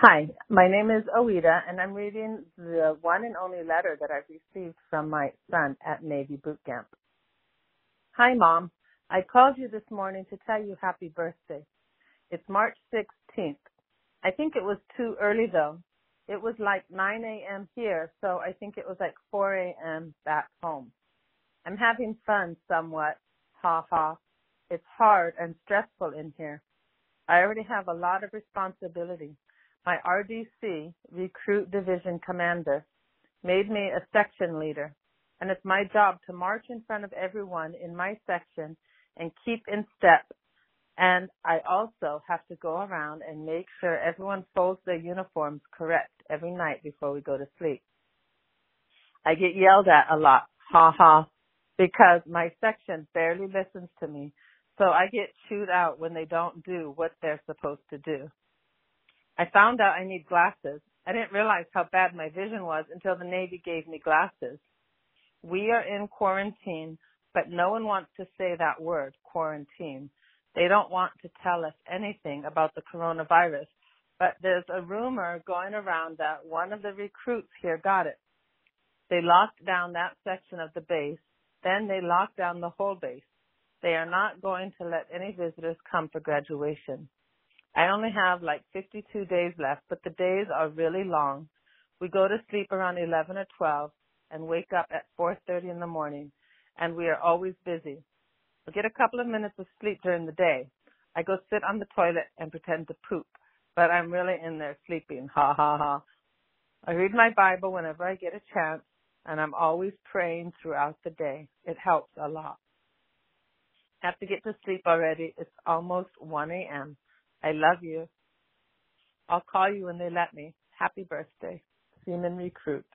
Hi, my name is Awida, and I'm reading the one and only letter that I've received from my son at Navy Boot Camp. Hi, Mom. I called you this morning to tell you happy birthday. It's March 16th. I think it was too early though. It was like 9 a.m. here, so I think it was like 4 a.m. back home. I'm having fun somewhat. Ha ha. It's hard and stressful in here. I already have a lot of responsibility. My RDC, Recruit Division Commander, made me a section leader, and it's my job to march in front of everyone in my section and keep in step. And I also have to go around and make sure everyone folds their uniforms correct every night before we go to sleep. I get yelled at a lot, ha ha, because my section barely listens to me. So I get chewed out when they don't do what they're supposed to do. I found out I need glasses. I didn't realize how bad my vision was until the Navy gave me glasses. We are in quarantine, but no one wants to say that word, quarantine. They don't want to tell us anything about the coronavirus, but there's a rumor going around that one of the recruits here got it. They locked down that section of the base, then they locked down the whole base. They are not going to let any visitors come for graduation. I only have like 52 days left, but the days are really long. We go to sleep around 11 or 12 and wake up at 4.30 in the morning, and we are always busy. I get a couple of minutes of sleep during the day. I go sit on the toilet and pretend to poop, but I'm really in there sleeping. Ha ha ha. I read my Bible whenever I get a chance, and I'm always praying throughout the day. It helps a lot. Have to get to sleep already. It's almost 1 a.m. I love you. I'll call you when they let me. Happy birthday. Seaman Recruit.